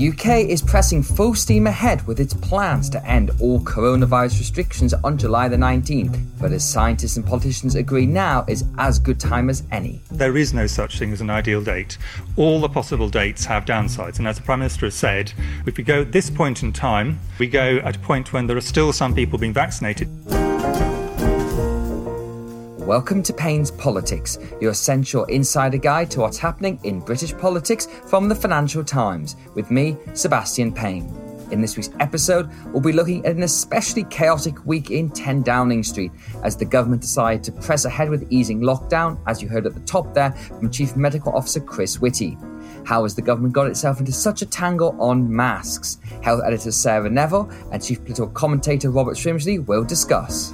The UK is pressing full steam ahead with its plans to end all coronavirus restrictions on July the 19th. But as scientists and politicians agree now is as good time as any. There is no such thing as an ideal date. All the possible dates have downsides. And as the Prime Minister has said, if we go at this point in time, we go at a point when there are still some people being vaccinated. Welcome to Payne's Politics, your essential insider guide to what's happening in British politics from the Financial Times, with me, Sebastian Payne. In this week's episode, we'll be looking at an especially chaotic week in 10 Downing Street as the government decided to press ahead with easing lockdown, as you heard at the top there from Chief Medical Officer Chris Whitty. How has the government got itself into such a tangle on masks? Health editor Sarah Neville and Chief Political Commentator Robert Shrimsley will discuss.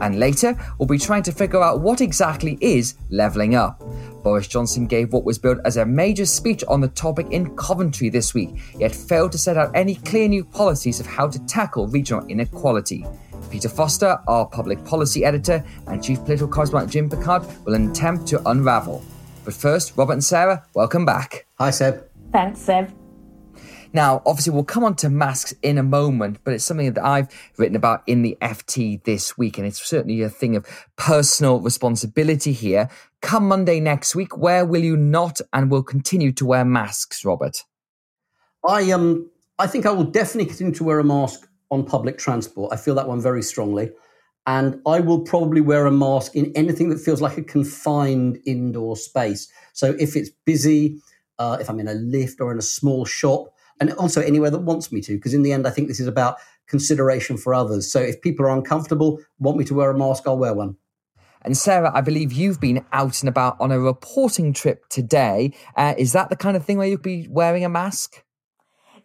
And later, we'll be trying to figure out what exactly is levelling up. Boris Johnson gave what was billed as a major speech on the topic in Coventry this week, yet failed to set out any clear new policies of how to tackle regional inequality. Peter Foster, our public policy editor, and chief political correspondent Jim Pickard will attempt to unravel. But first, Robert and Sarah, welcome back. Hi, Seb. Thanks, Seb. Now, obviously, we'll come on to masks in a moment, but it's something that I've written about in the FT this week, and it's certainly a thing of personal responsibility here. Come Monday next week, where will you not and will continue to wear masks, Robert? I um I think I will definitely continue to wear a mask on public transport. I feel that one very strongly. And I will probably wear a mask in anything that feels like a confined indoor space. So if it's busy, uh, if I'm in a lift or in a small shop, and also anywhere that wants me to, because in the end, I think this is about consideration for others. So if people are uncomfortable, want me to wear a mask, I'll wear one. And Sarah, I believe you've been out and about on a reporting trip today. Uh, is that the kind of thing where you'd be wearing a mask?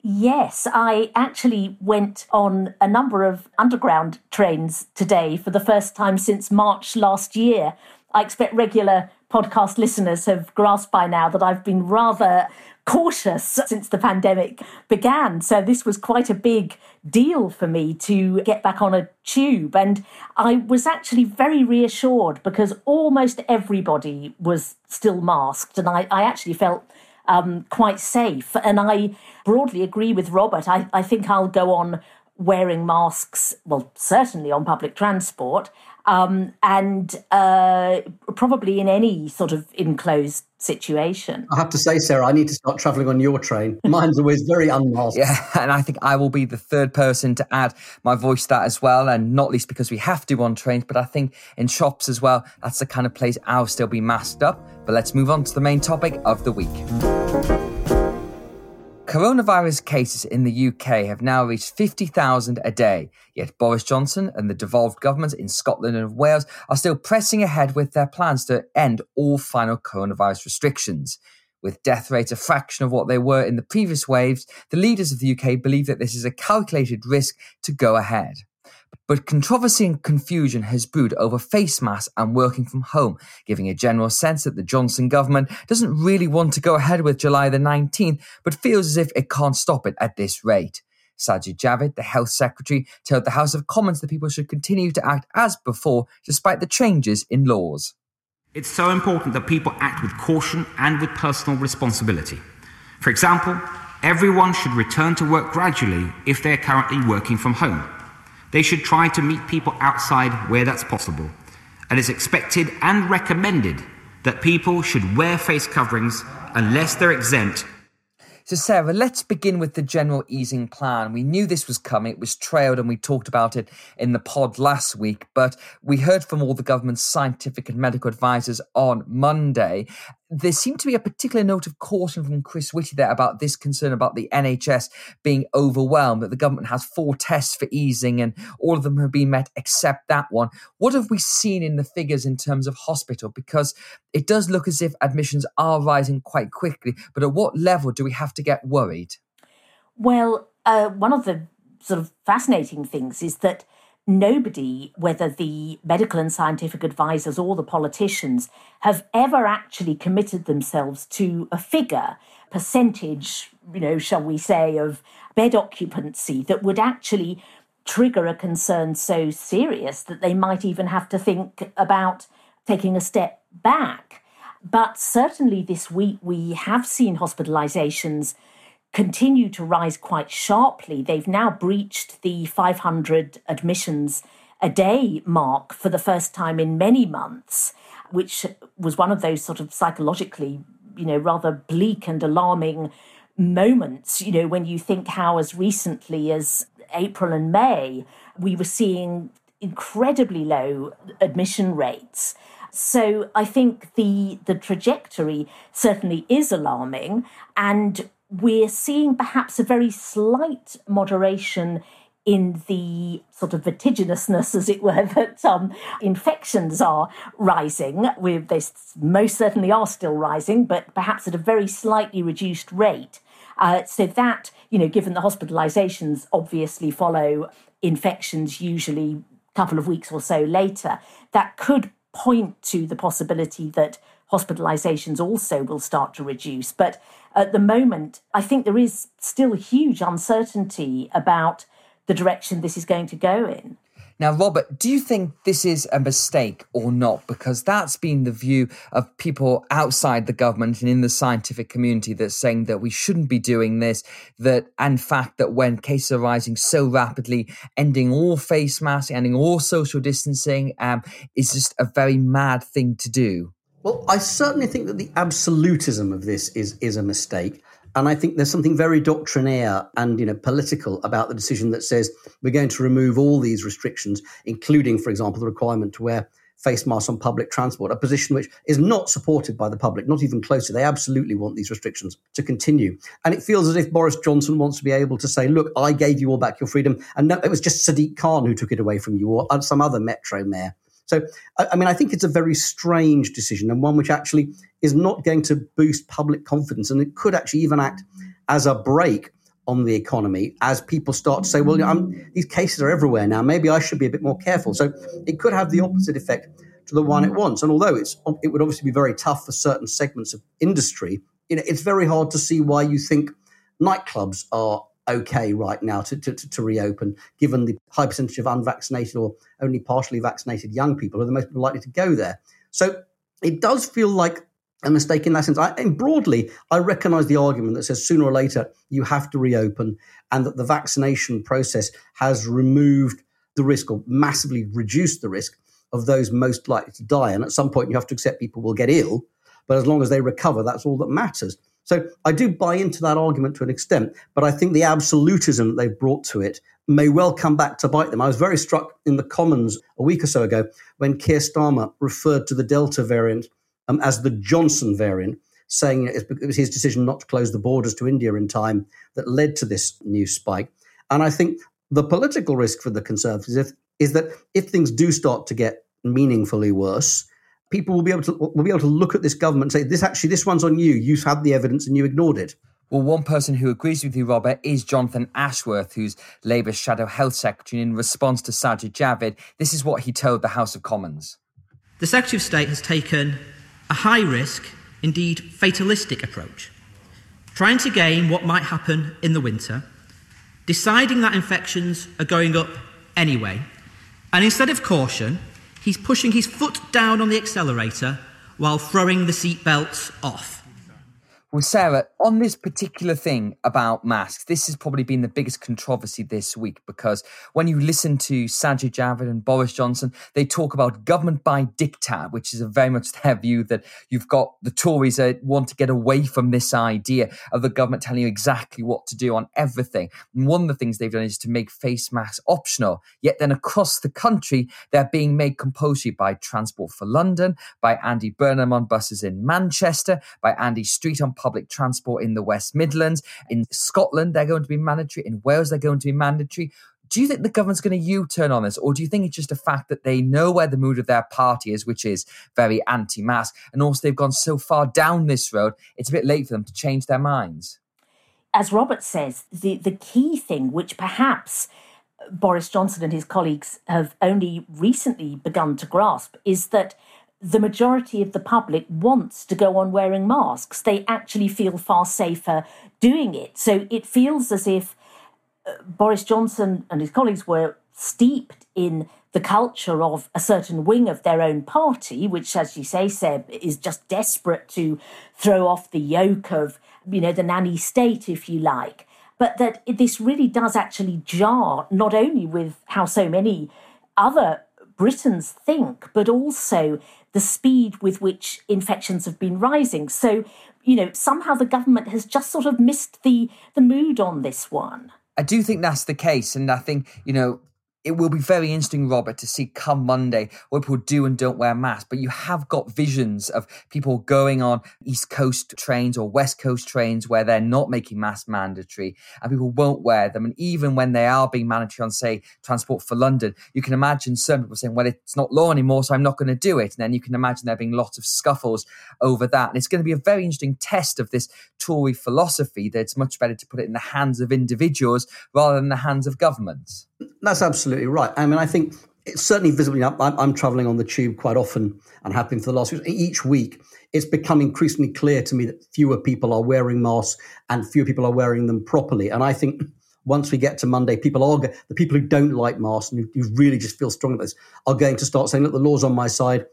Yes, I actually went on a number of underground trains today for the first time since March last year. I expect regular podcast listeners have grasped by now that I've been rather cautious since the pandemic began. So this was quite a big deal for me to get back on a tube. And I was actually very reassured because almost everybody was still masked. And I, I actually felt um, quite safe. And I broadly agree with Robert. I, I think I'll go on wearing masks, well, certainly on public transport, um, and uh, probably in any sort of enclosed situation. I have to say, Sarah, I need to start travelling on your train. Mine's always very unmasked. Yeah, and I think I will be the third person to add my voice to that as well, and not least because we have to on trains, but I think in shops as well, that's the kind of place I'll still be masked up. But let's move on to the main topic of the week. Coronavirus cases in the UK have now reached 50,000 a day, yet Boris Johnson and the devolved governments in Scotland and Wales are still pressing ahead with their plans to end all final coronavirus restrictions. With death rates a fraction of what they were in the previous waves, the leaders of the UK believe that this is a calculated risk to go ahead. But controversy and confusion has brewed over face masks and working from home, giving a general sense that the Johnson government doesn't really want to go ahead with July the 19th, but feels as if it can't stop it at this rate. Sajid Javid, the health secretary, told the House of Commons that people should continue to act as before, despite the changes in laws. It's so important that people act with caution and with personal responsibility. For example, everyone should return to work gradually if they're currently working from home. They should try to meet people outside where that's possible. And it's expected and recommended that people should wear face coverings unless they're exempt so, Sarah, let's begin with the general easing plan. We knew this was coming, it was trailed, and we talked about it in the pod last week. But we heard from all the government's scientific and medical advisors on Monday. There seemed to be a particular note of caution from Chris Whitty there about this concern about the NHS being overwhelmed, that the government has four tests for easing and all of them have been met except that one. What have we seen in the figures in terms of hospital? Because it does look as if admissions are rising quite quickly, but at what level do we have to get worried? Well, uh, one of the sort of fascinating things is that nobody, whether the medical and scientific advisors or the politicians, have ever actually committed themselves to a figure, percentage, you know, shall we say, of bed occupancy that would actually trigger a concern so serious that they might even have to think about taking a step back. But certainly this week, we have seen hospitalizations continue to rise quite sharply. They've now breached the 500 admissions a day mark for the first time in many months, which was one of those sort of psychologically, you know, rather bleak and alarming moments, you know, when you think how as recently as April and May, we were seeing incredibly low admission rates. So I think the the trajectory certainly is alarming and we're seeing perhaps a very slight moderation in the sort of vertiginousness, as it were, that um, infections are rising. we they most certainly are still rising, but perhaps at a very slightly reduced rate. Uh, so that, you know, given the hospitalizations obviously follow infections usually a couple of weeks or so later, that could point to the possibility that hospitalizations also will start to reduce. But at the moment, I think there is still huge uncertainty about the direction this is going to go in. Now, Robert, do you think this is a mistake or not? Because that's been the view of people outside the government and in the scientific community that's saying that we shouldn't be doing this. That, in fact, that when cases are rising so rapidly, ending all face masks, ending all social distancing um, is just a very mad thing to do. Well, I certainly think that the absolutism of this is is a mistake. And I think there's something very doctrinaire and you know political about the decision that says we're going to remove all these restrictions, including, for example, the requirement to wear face masks on public transport, a position which is not supported by the public, not even closely. They absolutely want these restrictions to continue. And it feels as if Boris Johnson wants to be able to say, look, I gave you all back your freedom. And no, it was just Sadiq Khan who took it away from you or uh, some other metro mayor. So, I mean, I think it's a very strange decision and one which actually is not going to boost public confidence. And it could actually even act as a brake on the economy as people start to say, well, I'm, these cases are everywhere now. Maybe I should be a bit more careful. So it could have the opposite effect to the one it wants. And although it's, it would obviously be very tough for certain segments of industry, you know, it's very hard to see why you think nightclubs are okay right now to, to, to, reopen, given the high percentage of unvaccinated or only partially vaccinated young people are the most likely to go there. So it does feel like a mistake in that sense. I, and broadly, I recognise the argument that says sooner or later you have to reopen, and that the vaccination process has removed the risk or massively reduced the risk of those most likely to die. And at some point, you have to accept people will get ill, but as long as they recover, that's all that matters. So I do buy into that argument to an extent, but I think the absolutism that they've brought to it may well come back to bite them. I was very struck in the Commons a week or so ago when Keir Starmer referred to the Delta variant um, as the Johnson variant, saying it was his decision not to close the borders to India in time that led to this new spike. And I think the political risk for the Conservatives is that if things do start to get meaningfully worse, people will be able to will be able to look at this government and say, "This actually, this one's on you. You've had the evidence and you ignored it." Well, one person who agrees with you, Robert, is Jonathan Ashworth, who's Labour's shadow health secretary. In response to Sajid Javid, this is what he told the House of Commons. The Secretary of State has taken a high risk, indeed fatalistic approach, trying to gain what might happen in the winter, deciding that infections are going up anyway, and instead of caution, he's pushing his foot down on the accelerator while throwing the seatbelts off. Well, Sarah, on this particular thing about masks, this has probably been the biggest controversy this week because when you listen to Sajid Javid and Boris Johnson, they talk about government by diktat, which is a very much their view that you've got the Tories that want to get away from this idea of the government telling you exactly what to do on everything. And one of the things they've done is to make face masks optional. Yet then across the country, they're being made compulsory by Transport for London, by Andy Burnham on buses in Manchester, by Andy Street on public transport in the West Midlands. In Scotland, they're going to be mandatory. In Wales, they're going to be mandatory. Do you think the government's going to U turn on this, or do you think it's just a fact that they know where the mood of their party is, which is very anti mask, and also they've gone so far down this road, it's a bit late for them to change their minds? As Robert says, the, the key thing, which perhaps Boris Johnson and his colleagues have only recently begun to grasp, is that the majority of the public wants to go on wearing masks. They actually feel far safer doing it. So it feels as if uh, Boris Johnson and his colleagues were steeped in the culture of a certain wing of their own party, which, as you say, Seb, is just desperate to throw off the yoke of, you know, the nanny state, if you like. But that this really does actually jar not only with how so many other Britons think, but also the speed with which infections have been rising. So, you know, somehow the government has just sort of missed the the mood on this one. I do think that's the case, and I think you know it will be very interesting, Robert, to see come Monday what people do and don't wear masks. But you have got visions of people going on East Coast trains or West Coast trains where they're not making masks mandatory and people won't wear them. And even when they are being mandatory on, say, Transport for London, you can imagine some people saying, well, it's not law anymore, so I'm not going to do it. And then you can imagine there being lots of scuffles over that. And it's going to be a very interesting test of this Tory philosophy that it's much better to put it in the hands of individuals rather than the hands of governments. That's absolutely right. I mean, I think it's certainly visibly. I'm, I'm traveling on the tube quite often and have been for the last each week. It's become increasingly clear to me that fewer people are wearing masks and fewer people are wearing them properly. And I think once we get to Monday, people are the people who don't like masks and who, really just feel strong about this are going to start saying, "Look, the law's on my side.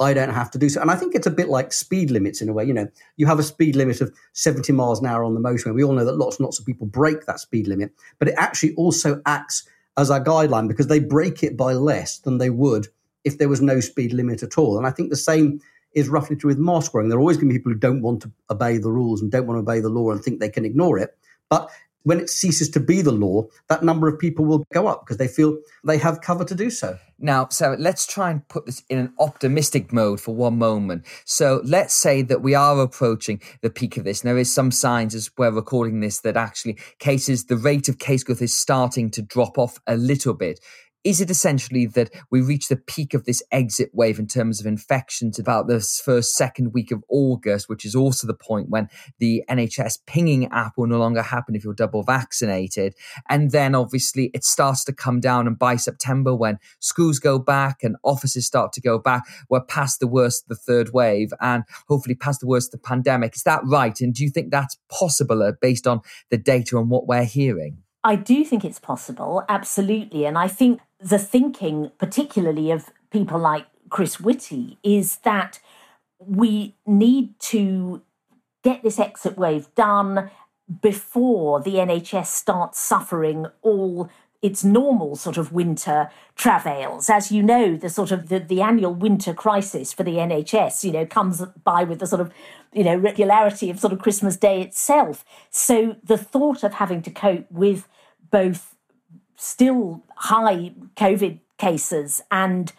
I don't have to do so." And I think it's a bit like speed limits in a way. You know, you have a speed limit of 70 miles an hour on the motorway. We all know that lots and lots of people break that speed limit, but it actually also acts as our guideline because they break it by less than they would if there was no speed limit at all. And I think the same is roughly true with mask wearing. There are always going to be people who don't want to obey the rules and don't want to obey the law and think they can ignore it. But when it ceases to be the law, that number of people will go up because they feel they have cover to do so. Now, so let's try and put this in an optimistic mode for one moment. So let's say that we are approaching the peak of this. And there is some signs as we're recording this that actually cases, the rate of case growth is starting to drop off a little bit is it essentially that we reach the peak of this exit wave in terms of infections about the first, second week of August, which is also the point when the NHS pinging app will no longer happen if you're double vaccinated. And then obviously it starts to come down. And by September, when schools go back and offices start to go back, we're past the worst of the third wave and hopefully past the worst of the pandemic. Is that right? And do you think that's possible uh, based on the data and what we're hearing? I do think it's possible, absolutely. And I think the thinking, particularly of people like Chris Whitty, is that we need to get this exit wave done before the NHS starts suffering all its normal sort of winter travails. As you know, the sort of the, the annual winter crisis for the NHS, you know, comes by with the sort of, you know, regularity of sort of Christmas Day itself. So the thought of having to cope with both still high COVID cases and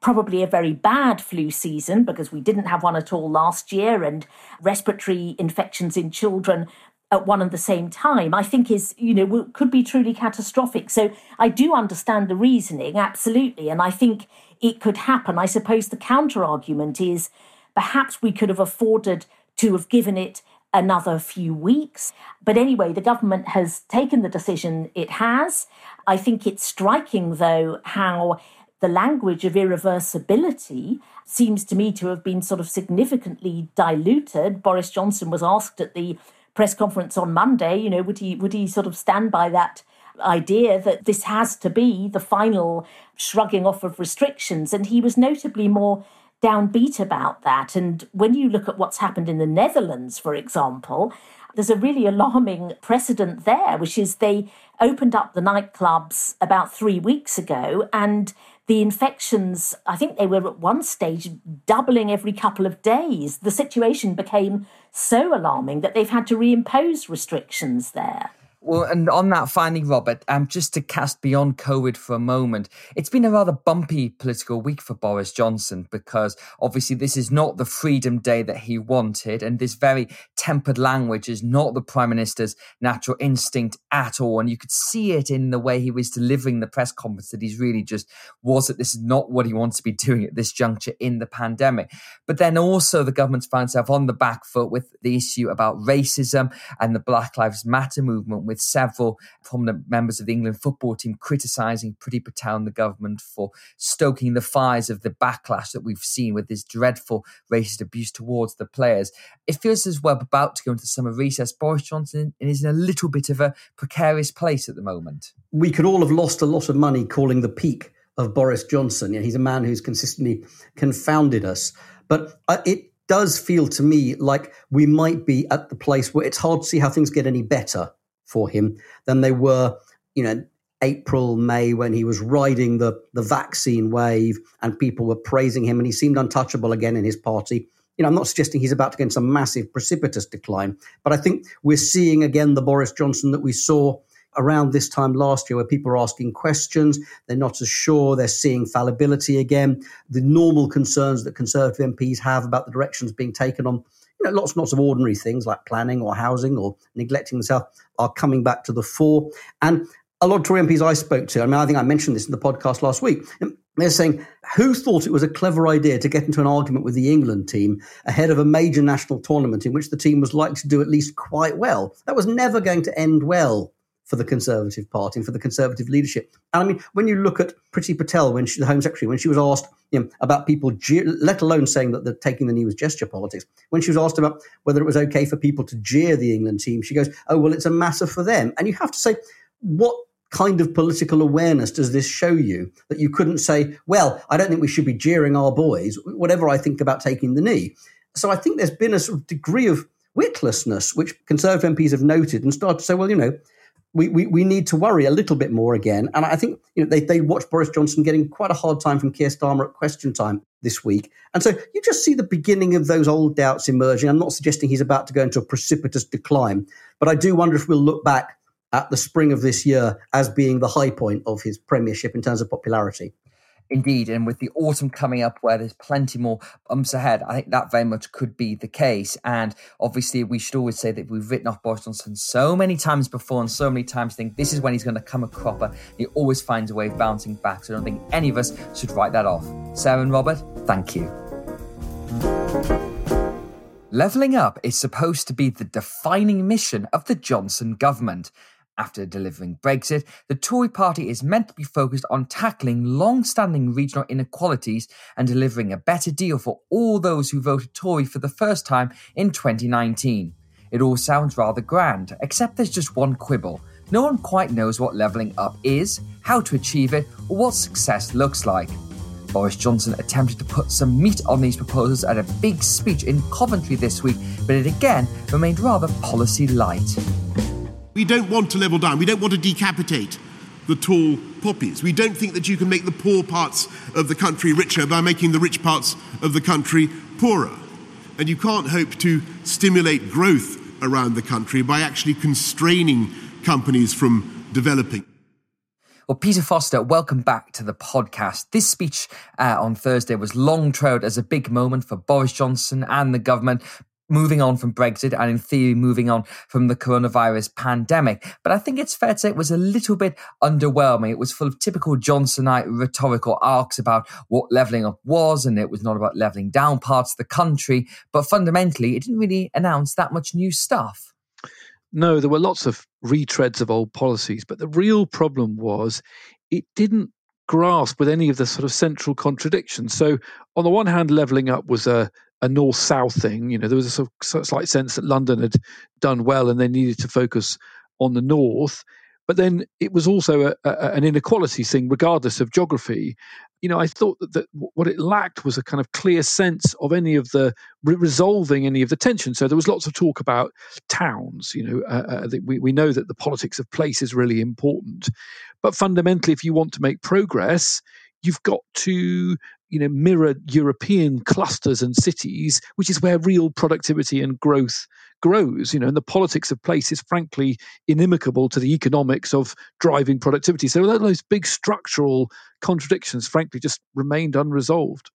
probably a very bad flu season because we didn't have one at all last year and respiratory infections in children at one and the same time i think is you know could be truly catastrophic so i do understand the reasoning absolutely and i think it could happen i suppose the counter argument is perhaps we could have afforded to have given it another few weeks. But anyway, the government has taken the decision it has. I think it's striking, though, how the language of irreversibility seems to me to have been sort of significantly diluted. Boris Johnson was asked at the press conference on Monday, you know, would he would he sort of stand by that idea that this has to be the final shrugging off of restrictions? And he was notably more downbeat about that. And when you look at what's happened in the Netherlands, for example, there's a really alarming precedent there, which is they opened up the nightclubs about three weeks ago and the infections, I think they were at one stage doubling every couple of days. The situation became so alarming that they've had to reimpose restrictions there. Well, and on that, finally, Robert, um, just to cast beyond COVID for a moment, it's been a rather bumpy political week for Boris Johnson because obviously this is not the freedom day that he wanted, and this very tempered language is not the Prime Minister's natural instinct at all. And you could see it in the way he was delivering the press conference that he's really just was that this is not what he wants to be doing at this juncture in the pandemic. But then also the government's found itself on the back foot with the issue about racism and the Black Lives Matter movement with several prominent members of the England football team criticising Priti Patel and the government for stoking the fires of the backlash that we've seen with this dreadful racist abuse towards the players. It feels as we're about to go into summer recess. Boris Johnson is in a little bit of a precarious place at the moment. We could all have lost a lot of money calling the peak of Boris Johnson. Know, he's a man who's consistently confounded us. But uh, it does feel to me like we might be at the place where it's hard to see how things get any better for him than they were, you know, April, May, when he was riding the, the vaccine wave and people were praising him and he seemed untouchable again in his party. You know, I'm not suggesting he's about to get into some massive precipitous decline, but I think we're seeing again the Boris Johnson that we saw around this time last year where people are asking questions, they're not as sure, they're seeing fallibility again, the normal concerns that Conservative MPs have about the directions being taken on you know, lots and lots of ordinary things like planning or housing or neglecting the South are coming back to the fore. And a lot of Tory MPs I spoke to, I mean, I think I mentioned this in the podcast last week. Um, they're saying, who thought it was a clever idea to get into an argument with the England team ahead of a major national tournament in which the team was likely to do at least quite well? That was never going to end well for the Conservative Party and for the Conservative leadership. And I mean, when you look at Priti Patel, when she, the Home Secretary, when she was asked you know, about people, let alone saying that the taking the knee was gesture politics, when she was asked about whether it was okay for people to jeer the England team, she goes, "Oh well, it's a matter for them." And you have to say, what kind of political awareness does this show you that you couldn't say, "Well, I don't think we should be jeering our boys," whatever I think about taking the knee. So I think there's been a sort of degree of witlessness, which Conservative MPs have noted, and started to say, well, you know, we, we, we need to worry a little bit more again. And I think you know they, they watched Boris Johnson getting quite a hard time from Keir Starmer at question time this week. And so you just see the beginning of those old doubts emerging. I'm not suggesting he's about to go into a precipitous decline, but I do wonder if we'll look back at the spring of this year as being the high point of his premiership in terms of popularity. Indeed, and with the autumn coming up where there's plenty more bumps ahead, I think that very much could be the case. And obviously, we should always say that we've written off Boris Johnson so many times before and so many times think this is when he's going to come a cropper. He always finds a way of bouncing back. So I don't think any of us should write that off. Sarah and Robert, thank you. Levelling up is supposed to be the defining mission of the Johnson government. After delivering Brexit, the Tory party is meant to be focused on tackling long standing regional inequalities and delivering a better deal for all those who voted Tory for the first time in 2019. It all sounds rather grand, except there's just one quibble. No one quite knows what levelling up is, how to achieve it, or what success looks like. Boris Johnson attempted to put some meat on these proposals at a big speech in Coventry this week, but it again remained rather policy light. We don't want to level down. We don't want to decapitate the tall poppies. We don't think that you can make the poor parts of the country richer by making the rich parts of the country poorer. And you can't hope to stimulate growth around the country by actually constraining companies from developing. Well, Peter Foster, welcome back to the podcast. This speech uh, on Thursday was long trailed as a big moment for Boris Johnson and the government, moving on from Brexit and in theory moving on from the coronavirus pandemic. But I think it's fair to say it was a little bit underwhelming. It was full of typical Johnsonite rhetorical arcs about what levelling up was, and it was not about levelling down parts of the country. But fundamentally, it didn't really announce that much new stuff. No, there were lots of retreads of old policies, but the real problem was it didn't grasp with any of the sort of central contradictions. So, on the one hand, levelling up was a a north south thing. You know, there was a sort of slight sense that London had done well and they needed to focus on the north. But then it was also a, a, an inequality thing, regardless of geography. you know, I thought that, that what it lacked was a kind of clear sense of any of the re- resolving any of the tension. So there was lots of talk about towns. You know, uh, uh, we we know that the politics of place is really important, but fundamentally, if you want to make progress, you've got to you know mirror European clusters and cities, which is where real productivity and growth grows. You know, and the politics of place is frankly inimical to the economics of driving productivity. So those big structural contradictions, frankly, just remained unresolved.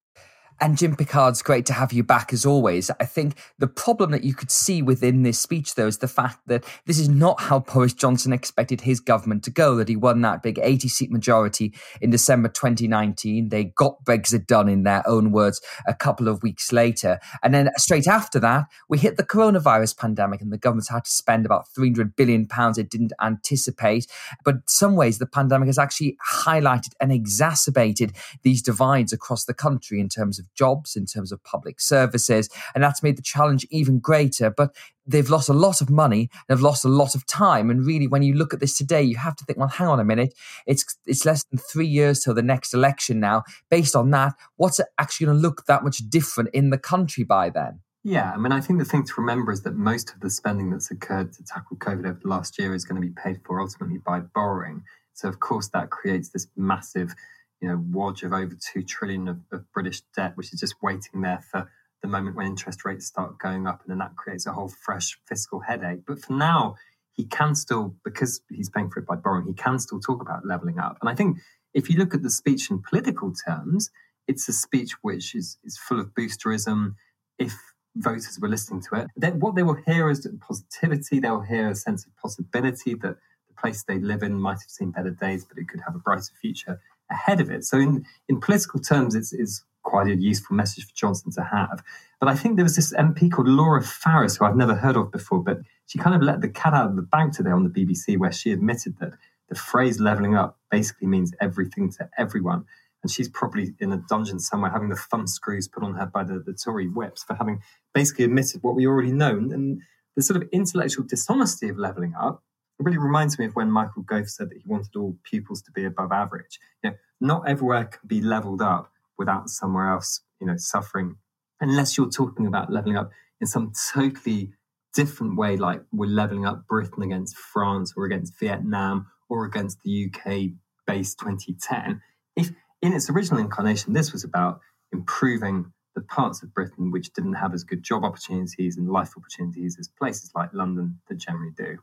And Jim Pickard's great to have you back as always. I think the problem that you could see within this speech, though, is the fact that this is not how Boris Johnson expected his government to go, that he won that big 80 seat majority in December 2019. They got Brexit done, in their own words, a couple of weeks later. And then straight after that, we hit the coronavirus pandemic, and the government's had to spend about 300 billion pounds it didn't anticipate. But in some ways, the pandemic has actually highlighted and exacerbated these divides across the country in terms of jobs, in terms of public services. And that's made the challenge even greater. But they've lost a lot of money, they've lost a lot of time. And really, when you look at this today, you have to think, well, hang on a minute. It's it's less than three years till the next election now. Based on that, what's it actually going to look that much different in the country by then? Yeah, I mean, I think the thing to remember is that most of the spending that's occurred to tackle COVID over the last year is going to be paid for ultimately by borrowing. So, of course, that creates this massive you know, wodge of over two trillion of, of British debt, which is just waiting there for the moment when interest rates start going up, and then that creates a whole fresh fiscal headache. But for now, he can still, because he's paying for it by borrowing, he can still talk about levelling up. And I think if you look at the speech in political terms, it's a speech which is, is full of boosterism. If voters were listening to it, then what they will hear is positivity. They'll hear a sense of possibility that the place they live in might have seen better days, but it could have a brighter future ahead of it. So in, in political terms, it's, it's quite a useful message for Johnson to have. But I think there was this MP called Laura Farris, who I've never heard of before, but she kind of let the cat out of the bag today on the BBC, where she admitted that the phrase levelling up basically means everything to everyone. And she's probably in a dungeon somewhere having the thumb screws put on her by the, the Tory whips for having basically admitted what we already know. And the sort of intellectual dishonesty of levelling up it really reminds me of when Michael Gove said that he wanted all pupils to be above average. You know, not everywhere can be leveled up without somewhere else, you know, suffering, unless you're talking about leveling up in some totally different way, like we're leveling up Britain against France or against Vietnam or against the UK base 2010. If in its original incarnation, this was about improving the parts of Britain which didn't have as good job opportunities and life opportunities as places like London that generally do.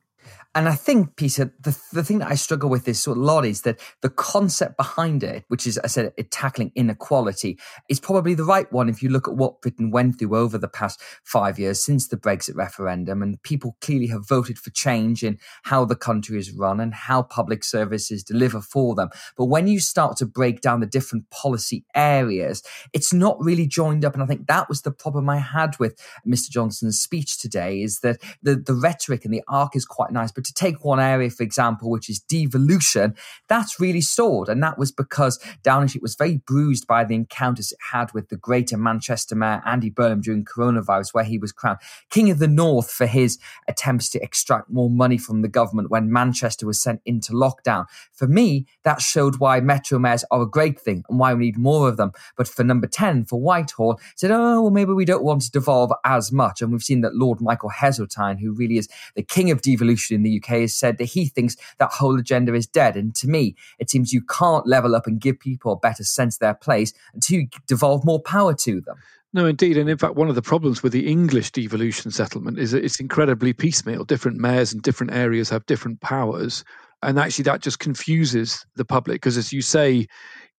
And I think, Peter, the, the thing that I struggle with this sort of lot is that the concept behind it, which is, I said, it tackling inequality, is probably the right one if you look at what Britain went through over the past five years since the Brexit referendum. And people clearly have voted for change in how the country is run and how public services deliver for them. But when you start to break down the different policy areas, it's not really joined up. And I think that was the problem I had with Mr. Johnson's speech today is that the, the rhetoric and the arc is quite But to take one area, for example, which is devolution, that's really soared. And that was because Downing Street was very bruised by the encounters it had with the greater Manchester mayor, Andy Burnham, during coronavirus, where he was crowned King of the North for his attempts to extract more money from the government when Manchester was sent into lockdown. For me, that showed why metro mayors are a great thing and why we need more of them. But for number 10, for Whitehall, said, oh, well, maybe we don't want to devolve as much. And we've seen that Lord Michael Heseltine, who really is the king of devolution in the UK, has said that he thinks that whole agenda is dead. And to me, it seems you can't level up and give people a better sense of their place until you devolve more power to them. No, indeed. And in fact, one of the problems with the English devolution settlement is that it's incredibly piecemeal. Different mayors in different areas have different powers. And actually, that just confuses the public because, as you say,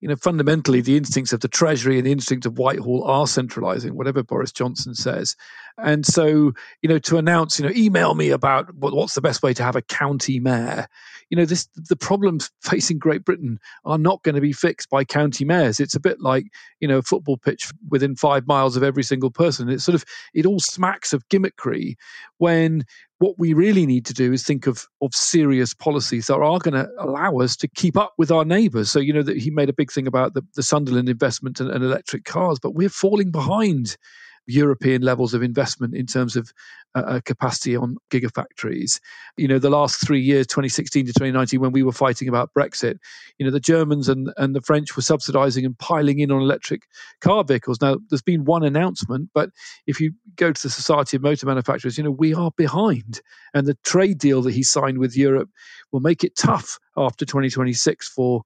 you know, fundamentally, the instincts of the Treasury and the instincts of Whitehall are centralising, whatever Boris Johnson says. And so, you know, to announce, you know, email me about what's the best way to have a county mayor. You know, this the problems facing Great Britain are not going to be fixed by county mayors. It's a bit like, you know, a football pitch within five miles of every single person. It's sort of it all smacks of gimmickry when what we really need to do is think of of serious policies that are going to allow us to keep up with our neighbours. So you know that he made a big thing about the, the Sunderland investment and, and electric cars, but we're falling behind European levels of investment in terms of uh, uh capacity on gigafactories. You know, the last three years, 2016 to 2019, when we were fighting about Brexit, you know, the Germans and, and the French were subsidizing and piling in on electric car vehicles. Now, there's been one announcement, but if you go to the Society of Motor Manufacturers, you know, we are behind. And the trade deal that he signed with Europe will make it tough after 2026 for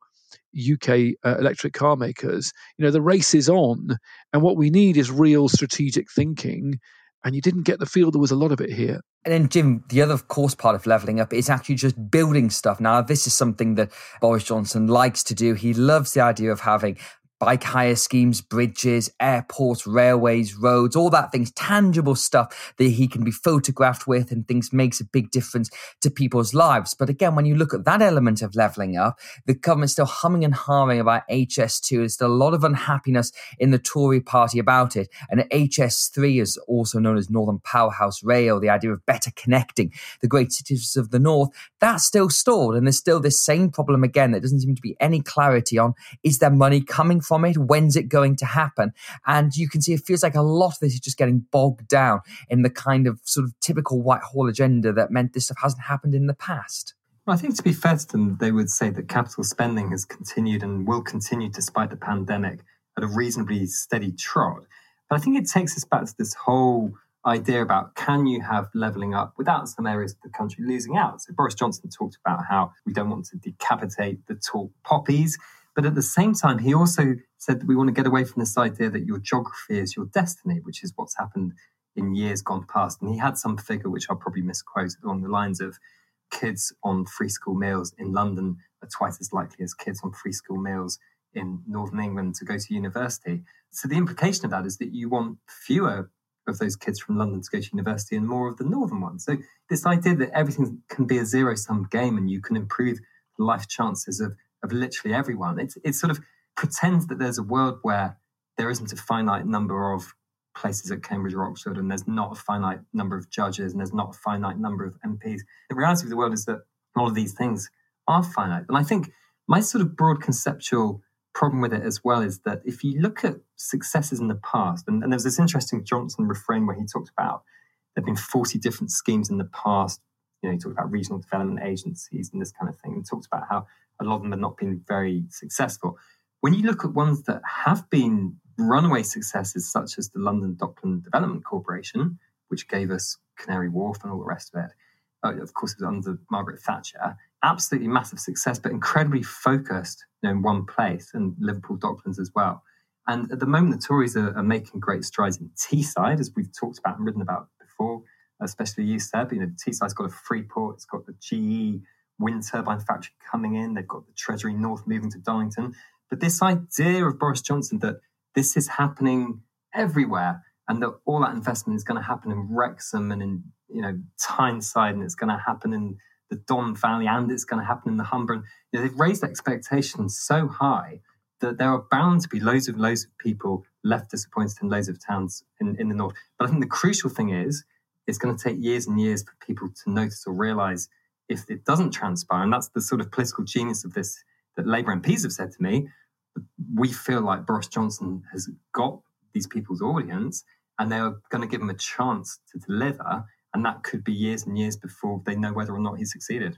UK uh, electric car makers. You know, the race is on, and what we need is real strategic thinking. And you didn't get the feel there was a lot of it here. And then, Jim, the other, of course, part of leveling up is actually just building stuff. Now, this is something that Boris Johnson likes to do. He loves the idea of having bike hire schemes, bridges, airports, railways, roads, all that things, tangible stuff that he can be photographed with and things makes a big difference to people's lives. But again, when you look at that element of levelling up, the government's still humming and hawing about HS2. There's still a lot of unhappiness in the Tory party about it. And HS3 is also known as Northern Powerhouse Rail, the idea of better connecting the great cities of the North. That's still stalled. And there's still this same problem again that doesn't seem to be any clarity on is there money coming from it? When's it going to happen? And you can see it feels like a lot of this is just getting bogged down in the kind of sort of typical Whitehall agenda that meant this stuff hasn't happened in the past. Well, I think to be fair to them, they would say that capital spending has continued and will continue despite the pandemic at a reasonably steady trot. But I think it takes us back to this whole idea about can you have levelling up without some areas of the country losing out? So Boris Johnson talked about how we don't want to decapitate the tall poppies. But at the same time, he also said that we want to get away from this idea that your geography is your destiny, which is what's happened in years gone past. And he had some figure, which I'll probably misquote, along the lines of kids on free school meals in London are twice as likely as kids on free school meals in Northern England to go to university. So the implication of that is that you want fewer of those kids from London to go to university and more of the northern ones. So this idea that everything can be a zero sum game and you can improve life chances of of literally everyone. It's it sort of pretends that there's a world where there isn't a finite number of places at Cambridge or Oxford, and there's not a finite number of judges, and there's not a finite number of MPs. The reality of the world is that all of these things are finite. And I think my sort of broad conceptual problem with it as well is that if you look at successes in the past, and, and there's this interesting Johnson refrain where he talked about there have been 40 different schemes in the past. You know, he talked about regional development agencies and this kind of thing, and talked about how a lot of them have not been very successful. When you look at ones that have been runaway successes, such as the London Dockland Development Corporation, which gave us Canary Wharf and all the rest of it, uh, of course, it was under Margaret Thatcher. Absolutely massive success, but incredibly focused you know, in one place, and Liverpool Docklands as well. And at the moment, the Tories are, are making great strides in Teesside, as we've talked about and written about especially you, Seb. You know, Teesside's got a free port, it's got the GE wind turbine factory coming in. They've got the Treasury North moving to Darlington. But this idea of Boris Johnson that this is happening everywhere and that all that investment is going to happen in Wrexham and in you know Tyneside and it's going to happen in the Don Valley and it's going to happen in the Humber. And, you know, they've raised expectations so high that there are bound to be loads of loads of people left disappointed in loads of towns in, in the north. But I think the crucial thing is it's going to take years and years for people to notice or realize if it doesn't transpire, and that's the sort of political genius of this that Labour MPs have said to me, we feel like Boris Johnson has got these people's audience and they're going to give him a chance to deliver. And that could be years and years before they know whether or not he succeeded.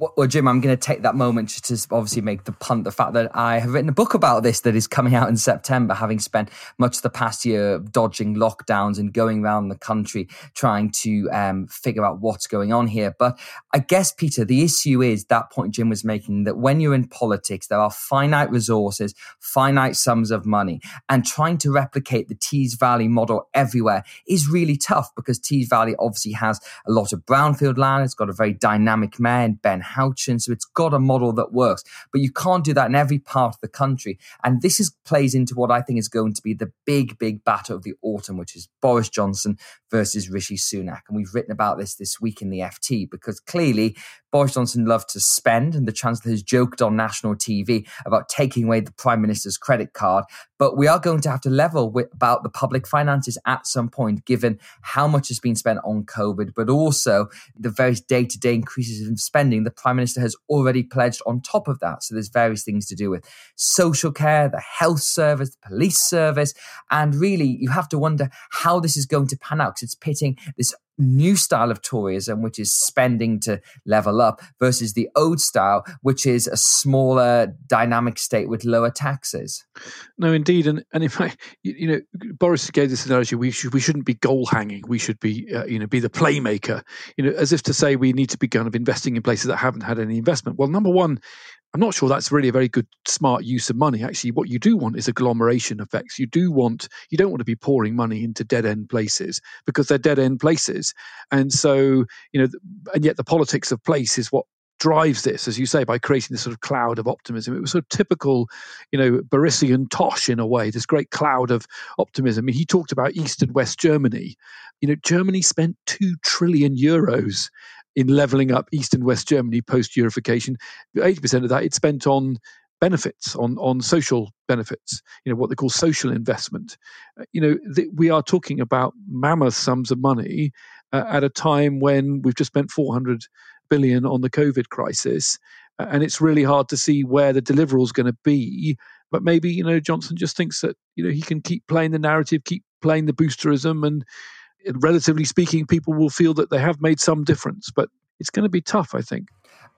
Well, Jim, I'm going to take that moment to obviously make the punt the fact that I have written a book about this that is coming out in September, having spent much of the past year dodging lockdowns and going around the country trying to um, figure out what's going on here. But I guess, Peter, the issue is that point Jim was making that when you're in politics, there are finite resources, finite sums of money, and trying to replicate the Tees Valley model everywhere is really tough because Tees Valley obviously has a lot of brownfield land. It's got a very dynamic man, Ben Houchen. So it's got a model that works, but you can't do that in every part of the country. And this is plays into what I think is going to be the big, big battle of the autumn, which is Boris Johnson versus Rishi Sunak. And we've written about this this week in the FT because clearly Boris Johnson loved to spend, and the Chancellor has joked on national TV about taking away the Prime Minister's credit card. But we are going to have to level with, about the public finances at some point, given how much has been spent on COVID, but also the various day to day increases in spending the Prime Minister has already pledged on top of that. So there's various things to do with social care, the health service, the police service. And really, you have to wonder how this is going to pan out it's pitting this new style of Toryism, which is spending to level up, versus the old style, which is a smaller dynamic state with lower taxes. No, indeed, and and fact, you, you know, Boris gave this analogy: we should we shouldn't be goal hanging, we should be uh, you know be the playmaker, you know, as if to say we need to be kind of investing in places that haven't had any investment. Well, number one, I'm not sure that's really a very good, smart use of money. Actually, what you do want is agglomeration effects. You do want, you don't want to be pouring money into dead end places because they're dead end places. And so, you know, and yet the politics of place is what drives this, as you say, by creating this sort of cloud of optimism. It was sort of typical, you know, Borisian tosh in a way, this great cloud of optimism. I mean, he talked about East and West Germany. You know, Germany spent 2 trillion euros in leveling up East and West Germany post reunification. 80% of that it's spent on benefits on on social benefits you know what they call social investment uh, you know th- we are talking about mammoth sums of money uh, at a time when we've just spent 400 billion on the covid crisis uh, and it's really hard to see where the deliverable is going to be but maybe you know johnson just thinks that you know he can keep playing the narrative keep playing the boosterism and relatively speaking, people will feel that they have made some difference. But it's going to be tough, I think.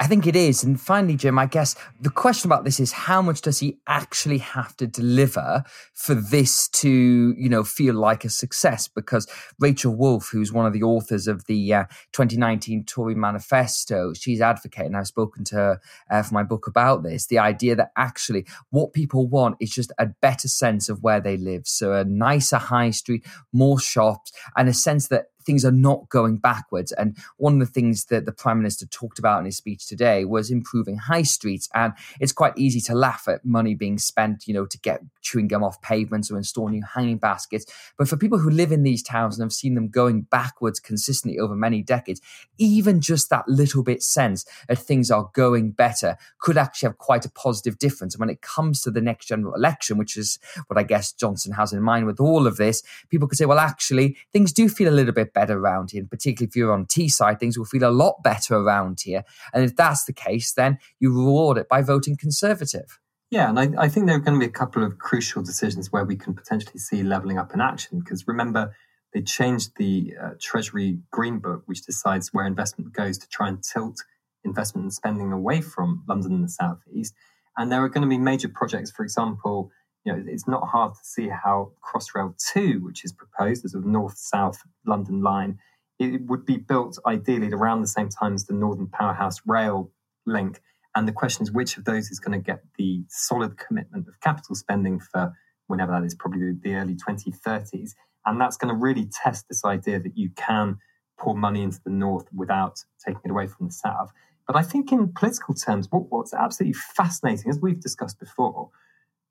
I think it is. And finally, Jim, I guess the question about this is how much does he actually have to deliver for this to, you know, feel like a success? Because Rachel Wolf, who's one of the authors of the uh, 2019 Tory manifesto, she's advocating, I've spoken to her uh, for my book about this, the idea that actually what people want is just a better sense of where they live. So a nicer high street, more shops, and a sense that things are not going backwards. And one of the things that the Prime Minister talked about in his speech today was improving high streets. And it's quite easy to laugh at money being spent, you know, to get chewing gum off pavements or install new hanging baskets. But for people who live in these towns and have seen them going backwards consistently over many decades, even just that little bit sense that things are going better could actually have quite a positive difference. And when it comes to the next general election, which is what I guess Johnson has in mind with all of this, people could say, well, actually, things do feel a little bit better around here. And particularly if you're on Teesside, things will feel a lot better around here. And if that's the case, then you reward it by voting Conservative. Yeah, and I, I, think there are going to be a couple of crucial decisions where we can potentially see levelling up in action. Because remember, they changed the uh, Treasury Green Book, which decides where investment goes to try and tilt investment and spending away from London and the Southeast. And there are going to be major projects, for example, you know, it's not hard to see how Crossrail 2, which is proposed as a north south London line, it would be built ideally around the same time as the Northern Powerhouse Rail link. And the question is which of those is going to get the solid commitment of capital spending for whenever that is, probably the early 2030s. And that's going to really test this idea that you can pour money into the north without taking it away from the south. But I think in political terms, what, what's absolutely fascinating, as we've discussed before,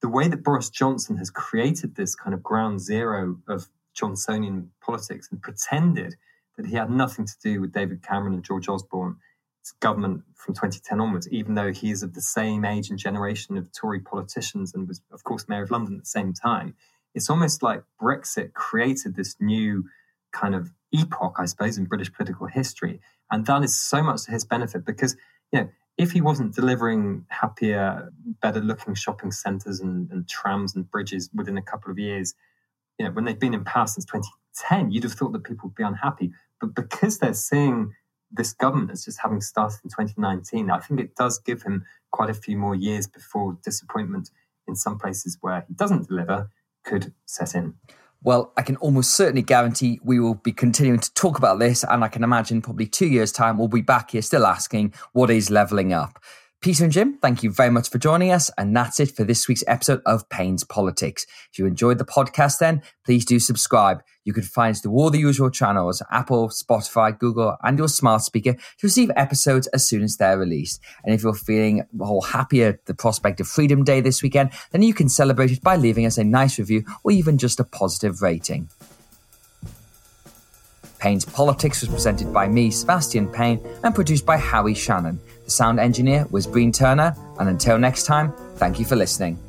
the way that Boris Johnson has created this kind of ground zero of Johnsonian politics and pretended that he had nothing to do with David Cameron and George Osborne's government from 2010 onwards, even though he is of the same age and generation of Tory politicians and was, of course, mayor of London at the same time. It's almost like Brexit created this new kind of epoch, I suppose, in British political history. And that is so much to his benefit because, you know, if he wasn't delivering happier, better looking shopping centres and, and, trams and bridges within a couple of years, you know, when they've been in power since 2010, you'd have thought that people would be unhappy. But because they're seeing this government as just having started in 2019, I think it does give him quite a few more years before disappointment in some places where he doesn't deliver could set in. Well, I can almost certainly guarantee we will be continuing to talk about this, and I can imagine probably two years' time we'll be back here still asking what is levelling up. Peter and Jim, thank you very much for joining us. And that's it for this week's episode of Payne's Politics. If you enjoyed the podcast, then please do subscribe. You can find us through all the usual channels Apple, Spotify, Google, and your smart speaker to receive episodes as soon as they're released. And if you're feeling all happy at the prospect of Freedom Day this weekend, then you can celebrate it by leaving us a nice review or even just a positive rating. Payne's Politics was presented by me, Sebastian Payne, and produced by Howie Shannon. The sound engineer was Breen Turner, and until next time, thank you for listening.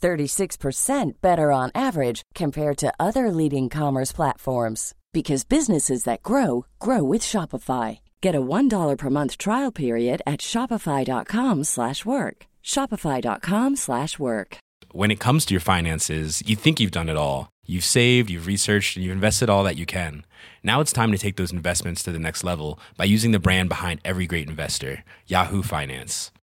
36% better on average compared to other leading commerce platforms because businesses that grow grow with Shopify. Get a $1 per month trial period at shopify.com/work. shopify.com/work. When it comes to your finances, you think you've done it all. You've saved, you've researched, and you've invested all that you can. Now it's time to take those investments to the next level by using the brand behind every great investor, Yahoo Finance.